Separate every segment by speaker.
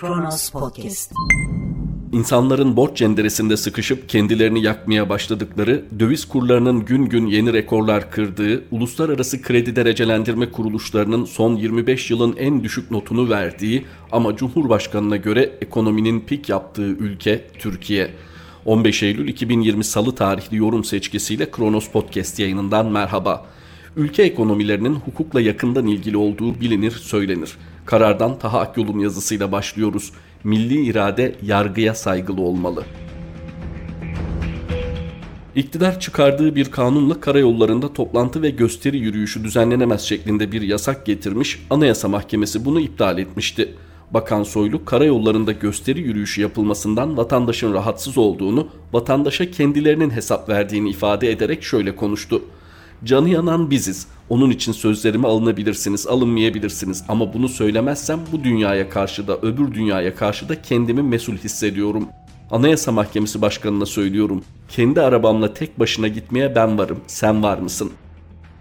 Speaker 1: Kronos Podcast.
Speaker 2: İnsanların borç cenderesinde sıkışıp kendilerini yakmaya başladıkları, döviz kurlarının gün gün yeni rekorlar kırdığı, uluslararası kredi derecelendirme kuruluşlarının son 25 yılın en düşük notunu verdiği ama Cumhurbaşkanı'na göre ekonominin pik yaptığı ülke Türkiye. 15 Eylül 2020 Salı tarihli yorum seçkisiyle Kronos Podcast yayınından merhaba. Ülke ekonomilerinin hukukla yakından ilgili olduğu bilinir, söylenir. Karardan Taha Akyol'un yazısıyla başlıyoruz. Milli irade yargıya saygılı olmalı. İktidar çıkardığı bir kanunla karayollarında toplantı ve gösteri yürüyüşü düzenlenemez şeklinde bir yasak getirmiş, Anayasa Mahkemesi bunu iptal etmişti. Bakan Soylu karayollarında gösteri yürüyüşü yapılmasından vatandaşın rahatsız olduğunu, vatandaşa kendilerinin hesap verdiğini ifade ederek şöyle konuştu. Canı yanan biziz. Onun için sözlerime alınabilirsiniz, alınmayabilirsiniz ama bunu söylemezsem bu dünyaya karşı da öbür dünyaya karşı da kendimi mesul hissediyorum. Anayasa Mahkemesi Başkanı'na söylüyorum. Kendi arabamla tek başına gitmeye ben varım. Sen var mısın?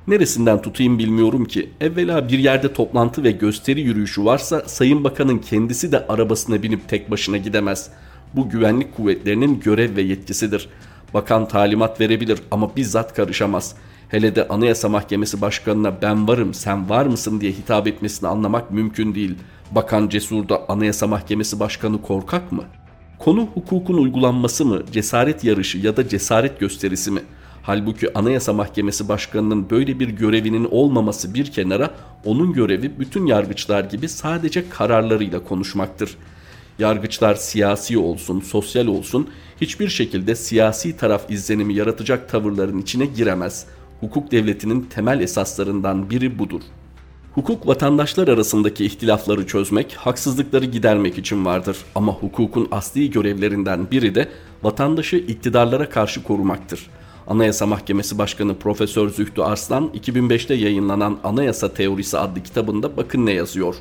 Speaker 2: Neresinden tutayım bilmiyorum ki. Evvela bir yerde toplantı ve gösteri yürüyüşü varsa Sayın Bakan'ın kendisi de arabasına binip tek başına gidemez. Bu güvenlik kuvvetlerinin görev ve yetkisidir. Bakan talimat verebilir ama bizzat karışamaz. Hele de Anayasa Mahkemesi Başkanı'na ben varım sen var mısın diye hitap etmesini anlamak mümkün değil. Bakan Cesur'da Anayasa Mahkemesi Başkanı korkak mı? Konu hukukun uygulanması mı, cesaret yarışı ya da cesaret gösterisi mi? Halbuki Anayasa Mahkemesi Başkanı'nın böyle bir görevinin olmaması bir kenara onun görevi bütün yargıçlar gibi sadece kararlarıyla konuşmaktır. Yargıçlar siyasi olsun, sosyal olsun hiçbir şekilde siyasi taraf izlenimi yaratacak tavırların içine giremez. Hukuk devletinin temel esaslarından biri budur. Hukuk vatandaşlar arasındaki ihtilafları çözmek, haksızlıkları gidermek için vardır. Ama hukukun asli görevlerinden biri de vatandaşı iktidarlara karşı korumaktır. Anayasa Mahkemesi Başkanı Profesör Zühtü Arslan 2005'te yayınlanan Anayasa Teorisi adlı kitabında bakın ne yazıyor.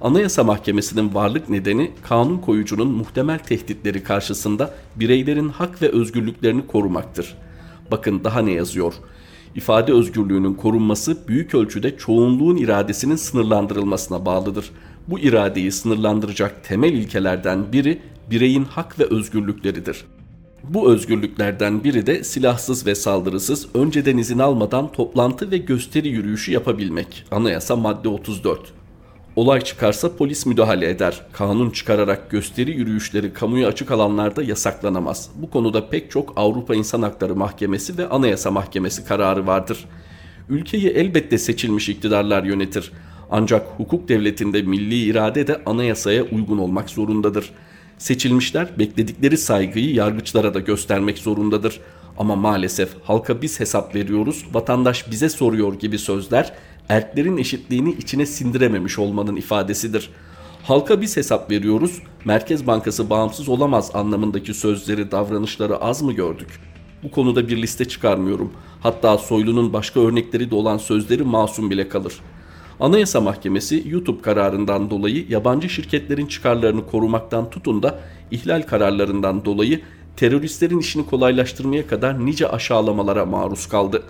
Speaker 2: Anayasa Mahkemesi'nin varlık nedeni kanun koyucunun muhtemel tehditleri karşısında bireylerin hak ve özgürlüklerini korumaktır. Bakın daha ne yazıyor? İfade özgürlüğünün korunması büyük ölçüde çoğunluğun iradesinin sınırlandırılmasına bağlıdır. Bu iradeyi sınırlandıracak temel ilkelerden biri bireyin hak ve özgürlükleridir. Bu özgürlüklerden biri de silahsız ve saldırısız önceden izin almadan toplantı ve gösteri yürüyüşü yapabilmek. Anayasa madde 34. Olay çıkarsa polis müdahale eder. Kanun çıkararak gösteri yürüyüşleri kamuya açık alanlarda yasaklanamaz. Bu konuda pek çok Avrupa İnsan Hakları Mahkemesi ve Anayasa Mahkemesi kararı vardır. Ülkeyi elbette seçilmiş iktidarlar yönetir. Ancak hukuk devletinde milli irade de anayasaya uygun olmak zorundadır. Seçilmişler bekledikleri saygıyı yargıçlara da göstermek zorundadır. Ama maalesef halka biz hesap veriyoruz, vatandaş bize soruyor gibi sözler erklerin eşitliğini içine sindirememiş olmanın ifadesidir. Halka biz hesap veriyoruz, Merkez Bankası bağımsız olamaz anlamındaki sözleri, davranışları az mı gördük? Bu konuda bir liste çıkarmıyorum. Hatta Soylu'nun başka örnekleri de olan sözleri masum bile kalır. Anayasa Mahkemesi YouTube kararından dolayı yabancı şirketlerin çıkarlarını korumaktan tutun da ihlal kararlarından dolayı teröristlerin işini kolaylaştırmaya kadar nice aşağılamalara maruz kaldı.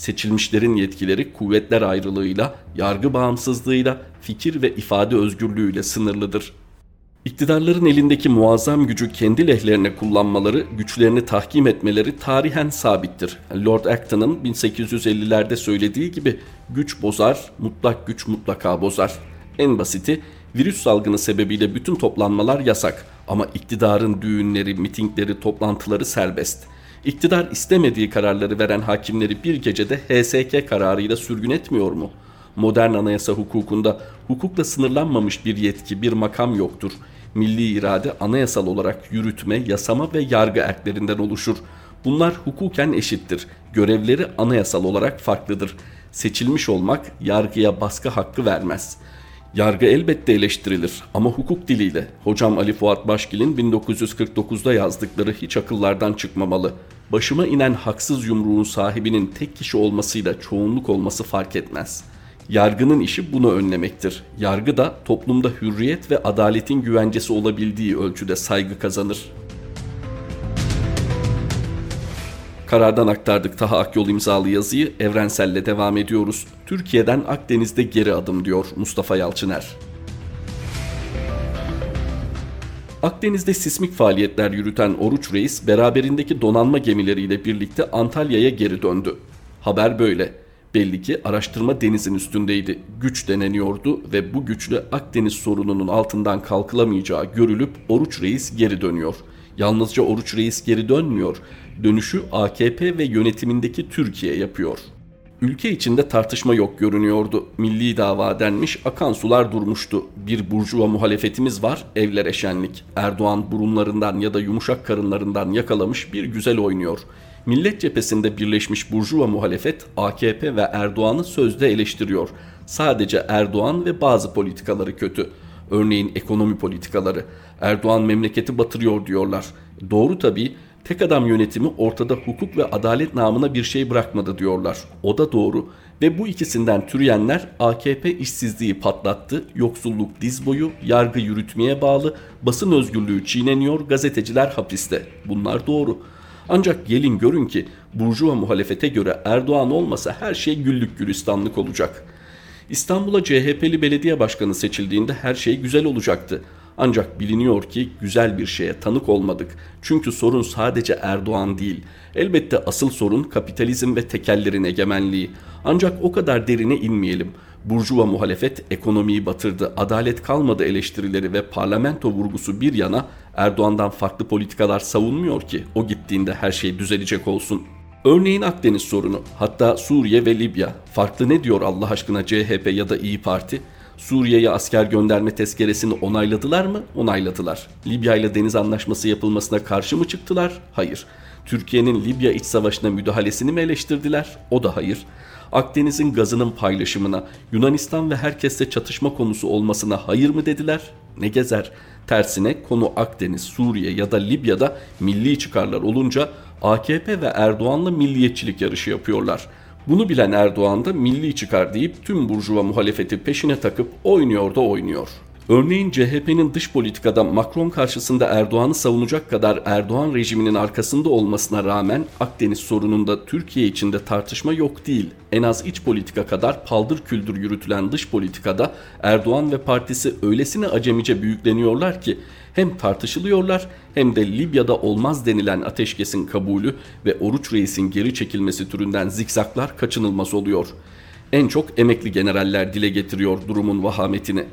Speaker 2: Seçilmişlerin yetkileri kuvvetler ayrılığıyla, yargı bağımsızlığıyla, fikir ve ifade özgürlüğüyle sınırlıdır. İktidarların elindeki muazzam gücü kendi lehlerine kullanmaları, güçlerini tahkim etmeleri tarihen sabittir. Lord Acton'ın 1850'lerde söylediği gibi güç bozar, mutlak güç mutlaka bozar. En basiti virüs salgını sebebiyle bütün toplanmalar yasak ama iktidarın düğünleri, mitingleri, toplantıları serbest. İktidar istemediği kararları veren hakimleri bir gecede HSK kararıyla sürgün etmiyor mu?'' Modern anayasa hukukunda hukukla sınırlanmamış bir yetki, bir makam yoktur. Milli irade anayasal olarak yürütme, yasama ve yargı erklerinden oluşur. Bunlar hukuken eşittir. Görevleri anayasal olarak farklıdır. Seçilmiş olmak yargıya baskı hakkı vermez. Yargı elbette eleştirilir ama hukuk diliyle. Hocam Ali Fuat Başgil'in 1949'da yazdıkları hiç akıllardan çıkmamalı. Başıma inen haksız yumruğun sahibinin tek kişi olmasıyla çoğunluk olması fark etmez.'' Yargının işi bunu önlemektir. Yargı da toplumda hürriyet ve adaletin güvencesi olabildiği ölçüde saygı kazanır. Karardan aktardık Taha Akyol imzalı yazıyı Evrensel'le devam ediyoruz. Türkiye'den Akdeniz'de geri adım diyor Mustafa Yalçıner. Akdeniz'de sismik faaliyetler yürüten Oruç Reis beraberindeki donanma gemileriyle birlikte Antalya'ya geri döndü. Haber böyle. Belli ki araştırma denizin üstündeydi. Güç deneniyordu ve bu güçle Akdeniz sorununun altından kalkılamayacağı görülüp Oruç Reis geri dönüyor. Yalnızca Oruç Reis geri dönmüyor. Dönüşü AKP ve yönetimindeki Türkiye yapıyor. Ülke içinde tartışma yok görünüyordu. Milli dava denmiş, akan sular durmuştu. Bir burjuva muhalefetimiz var, evlere şenlik. Erdoğan burunlarından ya da yumuşak karınlarından yakalamış bir güzel oynuyor. Millet cephesinde birleşmiş burjuva muhalefet AKP ve Erdoğan'ı sözde eleştiriyor. Sadece Erdoğan ve bazı politikaları kötü. Örneğin ekonomi politikaları. Erdoğan memleketi batırıyor diyorlar. Doğru tabii Tek adam yönetimi ortada hukuk ve adalet namına bir şey bırakmadı diyorlar. O da doğru. Ve bu ikisinden türeyenler AKP işsizliği patlattı, yoksulluk diz boyu, yargı yürütmeye bağlı, basın özgürlüğü çiğneniyor, gazeteciler hapiste. Bunlar doğru. Ancak gelin görün ki Burjuva muhalefete göre Erdoğan olmasa her şey güllük gülistanlık olacak. İstanbul'a CHP'li belediye başkanı seçildiğinde her şey güzel olacaktı. Ancak biliniyor ki güzel bir şeye tanık olmadık. Çünkü sorun sadece Erdoğan değil. Elbette asıl sorun kapitalizm ve tekellerin egemenliği. Ancak o kadar derine inmeyelim. Burjuva muhalefet ekonomiyi batırdı, adalet kalmadı eleştirileri ve parlamento vurgusu bir yana Erdoğan'dan farklı politikalar savunmuyor ki o gittiğinde her şey düzelecek olsun. Örneğin Akdeniz sorunu, hatta Suriye ve Libya. Farklı ne diyor Allah aşkına CHP ya da İyi Parti? Suriye'ye asker gönderme tezkeresini onayladılar mı? Onayladılar. Libya ile deniz anlaşması yapılmasına karşı mı çıktılar? Hayır. Türkiye'nin Libya iç savaşına müdahalesini mi eleştirdiler? O da hayır. Akdeniz'in gazının paylaşımına, Yunanistan ve herkesle çatışma konusu olmasına hayır mı dediler? Ne gezer? Tersine konu Akdeniz, Suriye ya da Libya'da milli çıkarlar olunca AKP ve Erdoğan'la milliyetçilik yarışı yapıyorlar. Bunu bilen Erdoğan da milli çıkar deyip tüm burjuva muhalefeti peşine takıp oynuyor da oynuyor. Örneğin CHP'nin dış politikada Macron karşısında Erdoğan'ı savunacak kadar Erdoğan rejiminin arkasında olmasına rağmen Akdeniz sorununda Türkiye içinde tartışma yok değil. En az iç politika kadar paldır küldür yürütülen dış politikada Erdoğan ve partisi öylesine acemice büyükleniyorlar ki hem tartışılıyorlar hem de Libya'da olmaz denilen ateşkesin kabulü ve Oruç Reis'in geri çekilmesi türünden zikzaklar kaçınılmaz oluyor. En çok emekli generaller dile getiriyor durumun vahametini.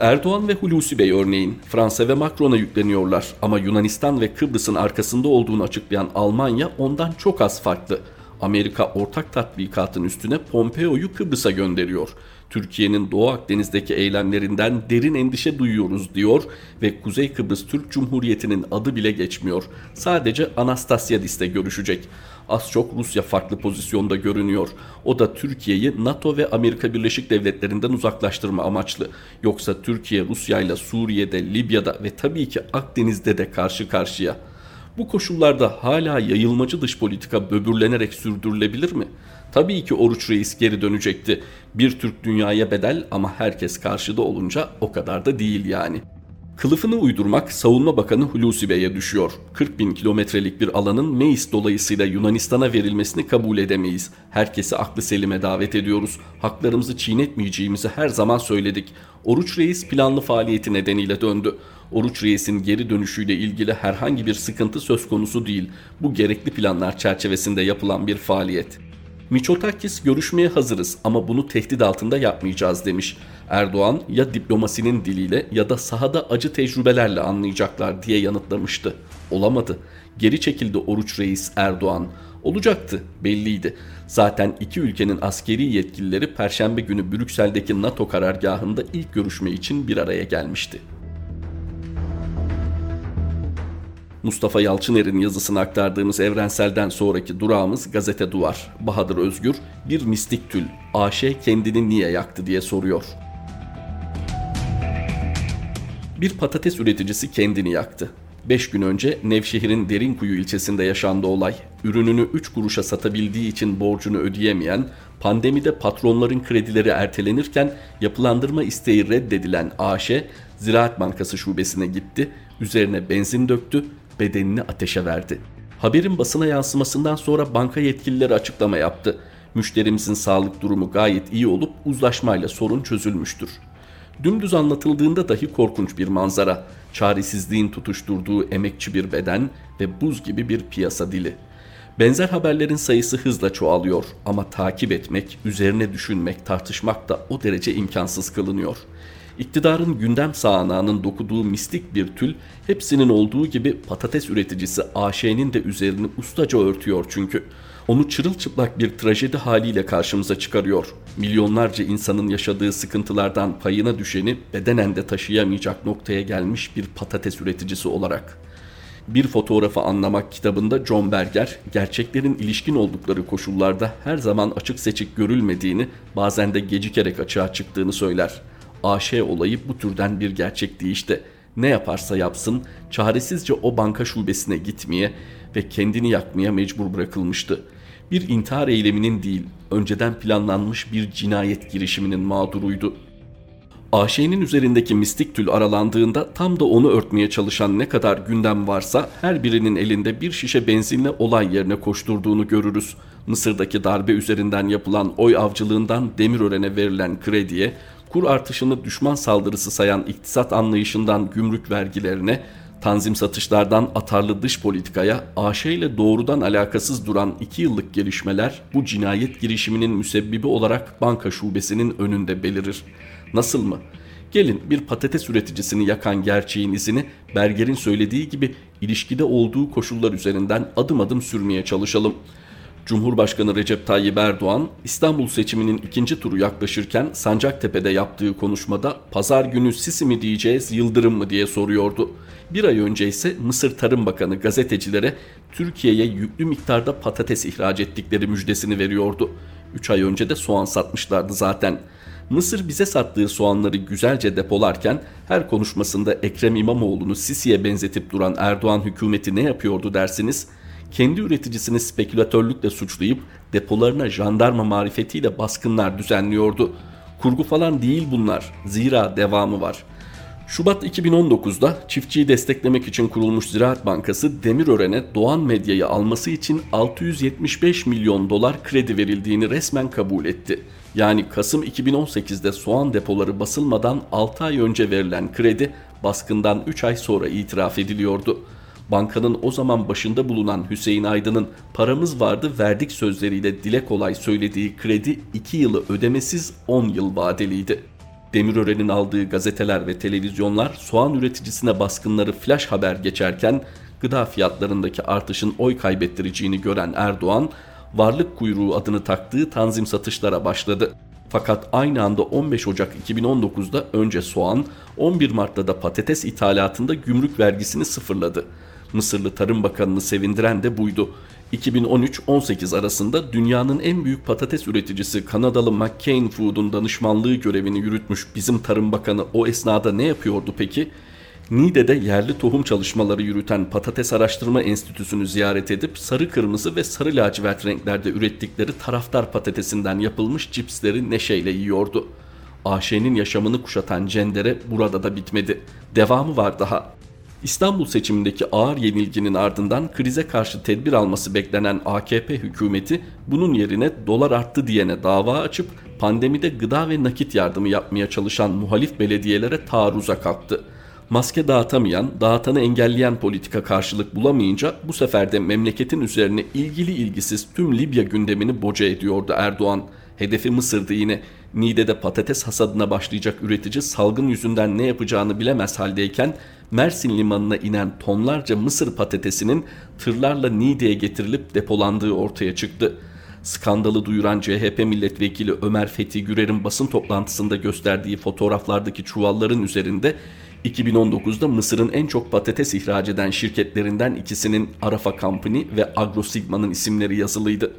Speaker 2: Erdoğan ve Hulusi Bey örneğin Fransa ve Macron'a yükleniyorlar ama Yunanistan ve Kıbrıs'ın arkasında olduğunu açıklayan Almanya ondan çok az farklı. Amerika ortak tatbikatın üstüne Pompeo'yu Kıbrıs'a gönderiyor. Türkiye'nin Doğu Akdeniz'deki eylemlerinden derin endişe duyuyoruz diyor ve Kuzey Kıbrıs Türk Cumhuriyeti'nin adı bile geçmiyor. Sadece Anastasiadis'te görüşecek. Az çok Rusya farklı pozisyonda görünüyor. O da Türkiye'yi NATO ve Amerika Birleşik Devletleri'nden uzaklaştırma amaçlı. Yoksa Türkiye Rusya ile Suriye'de, Libya'da ve tabii ki Akdeniz'de de karşı karşıya. Bu koşullarda hala yayılmacı dış politika böbürlenerek sürdürülebilir mi? Tabii ki Oruç Reis geri dönecekti. Bir Türk dünyaya bedel ama herkes karşıda olunca o kadar da değil yani. Kılıfını uydurmak Savunma Bakanı Hulusi Bey'e düşüyor. 40 bin kilometrelik bir alanın Meis dolayısıyla Yunanistan'a verilmesini kabul edemeyiz. Herkesi aklı selime davet ediyoruz. Haklarımızı çiğnetmeyeceğimizi her zaman söyledik. Oruç Reis planlı faaliyeti nedeniyle döndü. Oruç Reis'in geri dönüşüyle ilgili herhangi bir sıkıntı söz konusu değil. Bu gerekli planlar çerçevesinde yapılan bir faaliyet. Miçotakis görüşmeye hazırız ama bunu tehdit altında yapmayacağız demiş. Erdoğan ya diplomasinin diliyle ya da sahada acı tecrübelerle anlayacaklar diye yanıtlamıştı. Olamadı. Geri çekildi Oruç Reis Erdoğan. Olacaktı, belliydi. Zaten iki ülkenin askeri yetkilileri Perşembe günü Brüksel'deki NATO karargahında ilk görüşme için bir araya gelmişti. Mustafa Yalçıner'in yazısını aktardığımız Evrensel'den sonraki durağımız Gazete Duvar. Bahadır Özgür bir mistik tül AŞ kendini niye yaktı diye soruyor. Bir patates üreticisi kendini yaktı. 5 gün önce Nevşehir'in Derinkuyu ilçesinde yaşandı olay. Ürününü 3 kuruşa satabildiği için borcunu ödeyemeyen, pandemide patronların kredileri ertelenirken yapılandırma isteği reddedilen AŞ, Ziraat Bankası şubesine gitti, üzerine benzin döktü, bedenini ateşe verdi. Haberin basına yansımasından sonra banka yetkilileri açıklama yaptı. Müşterimizin sağlık durumu gayet iyi olup uzlaşmayla sorun çözülmüştür. Dümdüz anlatıldığında dahi korkunç bir manzara. Çaresizliğin tutuşturduğu emekçi bir beden ve buz gibi bir piyasa dili. Benzer haberlerin sayısı hızla çoğalıyor ama takip etmek, üzerine düşünmek, tartışmak da o derece imkansız kılınıyor. İktidarın gündem sağanağının dokuduğu mistik bir tül hepsinin olduğu gibi patates üreticisi AŞ'nin de üzerini ustaca örtüyor çünkü. Onu çırılçıplak bir trajedi haliyle karşımıza çıkarıyor. Milyonlarca insanın yaşadığı sıkıntılardan payına düşeni bedenen de taşıyamayacak noktaya gelmiş bir patates üreticisi olarak.'' Bir Fotoğrafı Anlamak kitabında John Berger, gerçeklerin ilişkin oldukları koşullarda her zaman açık seçik görülmediğini, bazen de gecikerek açığa çıktığını söyler. AŞ olayı bu türden bir gerçekti işte. Ne yaparsa yapsın, çaresizce o banka şubesine gitmeye ve kendini yakmaya mecbur bırakılmıştı. Bir intihar eyleminin değil, önceden planlanmış bir cinayet girişiminin mağduruydu. AŞ'nin üzerindeki mistik tül aralandığında tam da onu örtmeye çalışan ne kadar gündem varsa her birinin elinde bir şişe benzinle olay yerine koşturduğunu görürüz. Mısır'daki darbe üzerinden yapılan oy avcılığından Demirören'e verilen krediye, kur artışını düşman saldırısı sayan iktisat anlayışından gümrük vergilerine, tanzim satışlardan atarlı dış politikaya AŞ ile doğrudan alakasız duran 2 yıllık gelişmeler bu cinayet girişiminin müsebbibi olarak banka şubesinin önünde belirir. Nasıl mı? Gelin bir patates üreticisini yakan gerçeğin izini Berger'in söylediği gibi ilişkide olduğu koşullar üzerinden adım adım sürmeye çalışalım. Cumhurbaşkanı Recep Tayyip Erdoğan İstanbul seçiminin ikinci turu yaklaşırken Sancaktepe'de yaptığı konuşmada pazar günü Sisi mi diyeceğiz Yıldırım mı diye soruyordu. Bir ay önce ise Mısır Tarım Bakanı gazetecilere Türkiye'ye yüklü miktarda patates ihraç ettikleri müjdesini veriyordu. 3 ay önce de soğan satmışlardı zaten. Mısır bize sattığı soğanları güzelce depolarken her konuşmasında Ekrem İmamoğlu'nu Sisi'ye benzetip duran Erdoğan hükümeti ne yapıyordu dersiniz? Kendi üreticisini spekülatörlükle suçlayıp depolarına jandarma marifetiyle baskınlar düzenliyordu. Kurgu falan değil bunlar. Zira devamı var. Şubat 2019'da çiftçiyi desteklemek için kurulmuş Ziraat Bankası Demirören'e Doğan Medya'yı alması için 675 milyon dolar kredi verildiğini resmen kabul etti. Yani Kasım 2018'de soğan depoları basılmadan 6 ay önce verilen kredi baskından 3 ay sonra itiraf ediliyordu. Bankanın o zaman başında bulunan Hüseyin Aydın'ın paramız vardı verdik sözleriyle dile kolay söylediği kredi 2 yılı ödemesiz 10 yıl vadeliydi. Demirören'in aldığı gazeteler ve televizyonlar soğan üreticisine baskınları flash haber geçerken gıda fiyatlarındaki artışın oy kaybettireceğini gören Erdoğan varlık kuyruğu adını taktığı tanzim satışlara başladı. Fakat aynı anda 15 Ocak 2019'da önce soğan, 11 Mart'ta da patates ithalatında gümrük vergisini sıfırladı. Mısırlı Tarım Bakanı'nı sevindiren de buydu. 2013-18 arasında dünyanın en büyük patates üreticisi Kanadalı McCain Food'un danışmanlığı görevini yürütmüş bizim Tarım Bakanı o esnada ne yapıyordu peki? Niğde'de yerli tohum çalışmaları yürüten Patates Araştırma Enstitüsü'nü ziyaret edip sarı kırmızı ve sarı lacivert renklerde ürettikleri taraftar patatesinden yapılmış cipsleri neşeyle yiyordu. AŞ'nin yaşamını kuşatan cendere burada da bitmedi. Devamı var daha. İstanbul seçimindeki ağır yenilginin ardından krize karşı tedbir alması beklenen AKP hükümeti bunun yerine dolar arttı diyene dava açıp pandemide gıda ve nakit yardımı yapmaya çalışan muhalif belediyelere taarruza kalktı. Maske dağıtamayan, dağıtanı engelleyen politika karşılık bulamayınca bu sefer de memleketin üzerine ilgili ilgisiz tüm Libya gündemini boca ediyordu Erdoğan. Hedefi Mısır'dı yine. Niğde'de patates hasadına başlayacak üretici salgın yüzünden ne yapacağını bilemez haldeyken Mersin limanına inen tonlarca Mısır patatesinin tırlarla Niğde'ye getirilip depolandığı ortaya çıktı. Skandalı duyuran CHP milletvekili Ömer Fethi Gürer'in basın toplantısında gösterdiği fotoğraflardaki çuvalların üzerinde 2019'da Mısır'ın en çok patates ihraç eden şirketlerinden ikisinin Arafa Company ve AgroSigma'nın isimleri yazılıydı.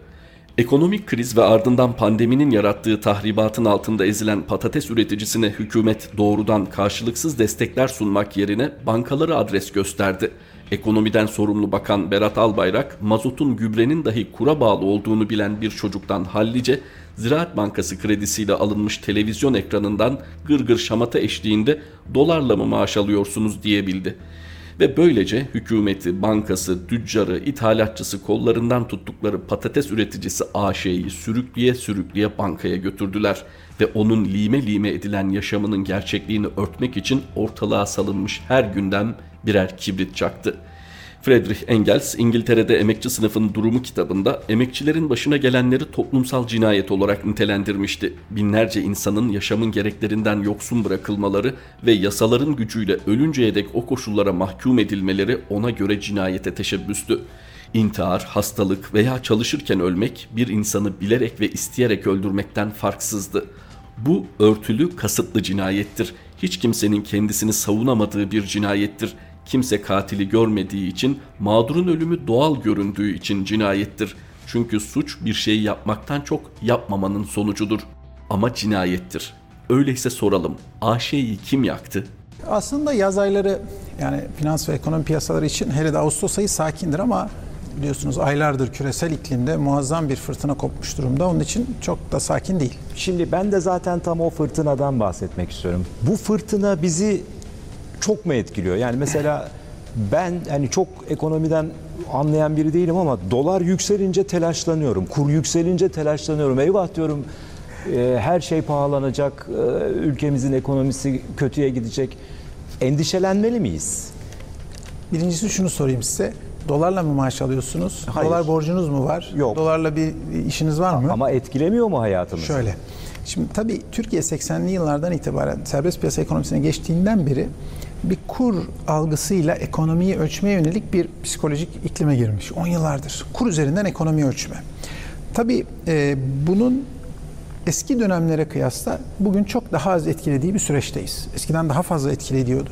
Speaker 2: Ekonomik kriz ve ardından pandeminin yarattığı tahribatın altında ezilen patates üreticisine hükümet doğrudan karşılıksız destekler sunmak yerine bankaları adres gösterdi. Ekonomiden sorumlu bakan Berat Albayrak, mazotun gübrenin dahi kura bağlı olduğunu bilen bir çocuktan hallice, Ziraat Bankası kredisiyle alınmış televizyon ekranından gırgır şamata eşliğinde dolarla mı maaş alıyorsunuz diyebildi. Ve böylece hükümeti, bankası, tüccarı, ithalatçısı kollarından tuttukları patates üreticisi AŞ'yi sürükleye sürükleye bankaya götürdüler ve onun lime lime edilen yaşamının gerçekliğini örtmek için ortalığa salınmış her gündem birer kibrit çaktı. Friedrich Engels İngiltere'de emekçi sınıfın durumu kitabında emekçilerin başına gelenleri toplumsal cinayet olarak nitelendirmişti. Binlerce insanın yaşamın gereklerinden yoksun bırakılmaları ve yasaların gücüyle ölünceye dek o koşullara mahkum edilmeleri ona göre cinayete teşebbüstü. İntihar, hastalık veya çalışırken ölmek bir insanı bilerek ve isteyerek öldürmekten farksızdı. Bu örtülü, kasıtlı cinayettir. Hiç kimsenin kendisini savunamadığı bir cinayettir. Kimse katili görmediği için, mağdurun ölümü doğal göründüğü için cinayettir. Çünkü suç bir şeyi yapmaktan çok yapmamanın sonucudur. Ama cinayettir. Öyleyse soralım, AŞ'yi kim yaktı?
Speaker 1: Aslında yaz ayları yani finans ve ekonomi piyasaları için hele de Ağustos ayı sakindir ama biliyorsunuz aylardır küresel iklimde muazzam bir fırtına kopmuş durumda. Onun için çok da sakin değil.
Speaker 3: Şimdi ben de zaten tam o fırtınadan bahsetmek istiyorum. Bu fırtına bizi çok mu etkiliyor? Yani mesela ben hani çok ekonomiden anlayan biri değilim ama dolar yükselince telaşlanıyorum. Kur yükselince telaşlanıyorum. Eyvah diyorum e, her şey pahalanacak, e, ülkemizin ekonomisi kötüye gidecek. Endişelenmeli miyiz?
Speaker 1: Birincisi şunu sorayım size. Dolarla mı maaş alıyorsunuz?
Speaker 3: Hayır.
Speaker 1: Dolar borcunuz mu var?
Speaker 3: Yok.
Speaker 1: Dolarla bir işiniz var mı?
Speaker 3: Ama etkilemiyor mu hayatımızı?
Speaker 1: Şöyle. Şimdi tabii Türkiye 80'li yıllardan itibaren serbest piyasa ekonomisine geçtiğinden beri bir kur algısıyla ekonomiyi ölçmeye yönelik bir psikolojik iklime girmiş. 10 yıllardır. Kur üzerinden ekonomiyi ölçme. Tabii e, bunun eski dönemlere kıyasla bugün çok daha az etkilediği bir süreçteyiz. Eskiden daha fazla etkilediyordu.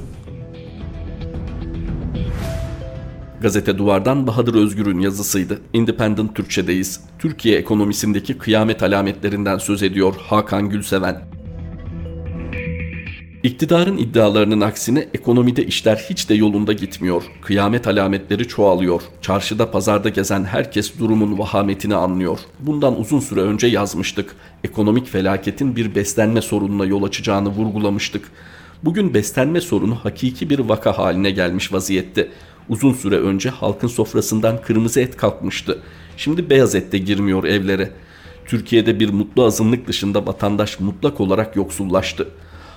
Speaker 2: Gazete Duvar'dan Bahadır Özgür'ün yazısıydı. Independent Türkçe'deyiz. Türkiye ekonomisindeki kıyamet alametlerinden söz ediyor Hakan Gülseven. İktidarın iddialarının aksine ekonomide işler hiç de yolunda gitmiyor. Kıyamet alametleri çoğalıyor. Çarşıda pazarda gezen herkes durumun vahametini anlıyor. Bundan uzun süre önce yazmıştık. Ekonomik felaketin bir beslenme sorununa yol açacağını vurgulamıştık. Bugün beslenme sorunu hakiki bir vaka haline gelmiş vaziyette. Uzun süre önce halkın sofrasından kırmızı et kalkmıştı. Şimdi beyaz et de girmiyor evlere. Türkiye'de bir mutlu azınlık dışında vatandaş mutlak olarak yoksullaştı.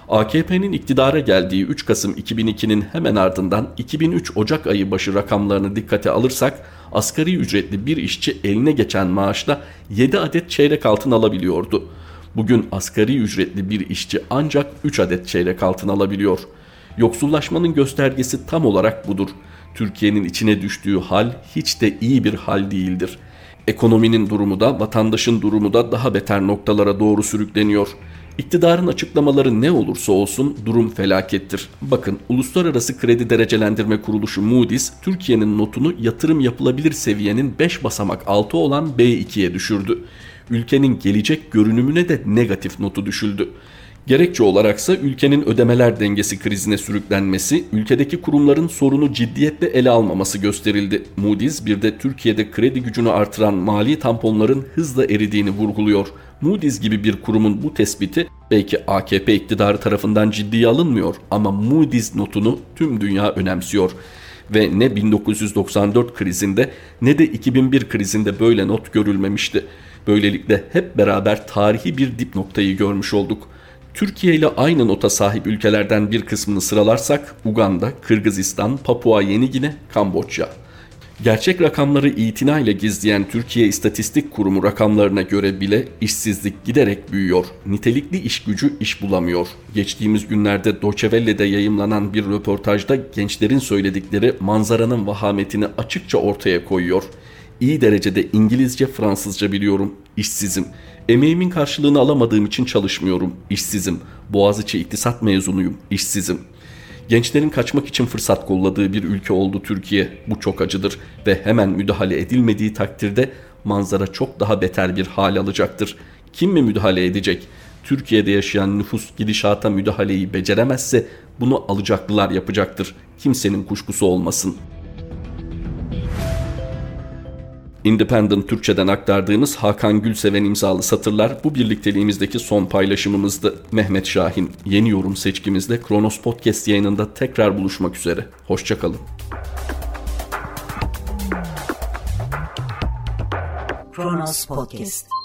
Speaker 2: AKP'nin iktidara geldiği 3 Kasım 2002'nin hemen ardından 2003 Ocak ayı başı rakamlarını dikkate alırsak asgari ücretli bir işçi eline geçen maaşla 7 adet çeyrek altın alabiliyordu. Bugün asgari ücretli bir işçi ancak 3 adet çeyrek altın alabiliyor. Yoksullaşmanın göstergesi tam olarak budur. Türkiye'nin içine düştüğü hal hiç de iyi bir hal değildir. Ekonominin durumu da vatandaşın durumu da daha beter noktalara doğru sürükleniyor. İktidarın açıklamaları ne olursa olsun durum felakettir. Bakın Uluslararası Kredi Derecelendirme Kuruluşu Moody's Türkiye'nin notunu yatırım yapılabilir seviyenin 5 basamak altı olan B2'ye düşürdü. Ülkenin gelecek görünümüne de negatif notu düşüldü. Gerekçe olaraksa ülkenin ödemeler dengesi krizine sürüklenmesi, ülkedeki kurumların sorunu ciddiyetle ele almaması gösterildi. Moody's bir de Türkiye'de kredi gücünü artıran mali tamponların hızla eridiğini vurguluyor. Moody's gibi bir kurumun bu tespiti belki AKP iktidarı tarafından ciddiye alınmıyor ama Moody's notunu tüm dünya önemsiyor. Ve ne 1994 krizinde ne de 2001 krizinde böyle not görülmemişti. Böylelikle hep beraber tarihi bir dip noktayı görmüş olduk. Türkiye ile aynı nota sahip ülkelerden bir kısmını sıralarsak Uganda, Kırgızistan, Papua Yeni Gine, Kamboçya. Gerçek rakamları itina ile gizleyen Türkiye İstatistik Kurumu rakamlarına göre bile işsizlik giderek büyüyor. Nitelikli iş gücü iş bulamıyor. Geçtiğimiz günlerde Doçevelle'de yayımlanan bir röportajda gençlerin söyledikleri manzaranın vahametini açıkça ortaya koyuyor. İyi derecede İngilizce, Fransızca biliyorum. İşsizim. Emeğimin karşılığını alamadığım için çalışmıyorum. İşsizim. Boğaziçi İktisat mezunuyum. İşsizim. Gençlerin kaçmak için fırsat kolladığı bir ülke oldu Türkiye. Bu çok acıdır ve hemen müdahale edilmediği takdirde manzara çok daha beter bir hal alacaktır. Kim mi müdahale edecek? Türkiye'de yaşayan nüfus gidişata müdahaleyi beceremezse bunu alacaklılar yapacaktır. Kimsenin kuşkusu olmasın.'' Independent Türkçe'den aktardığımız Hakan Gülseven imzalı satırlar bu birlikteliğimizdeki son paylaşımımızdı. Mehmet Şahin yeni yorum seçkimizde Kronos Podcast yayınında tekrar buluşmak üzere. Hoşçakalın.
Speaker 4: Kronos Podcast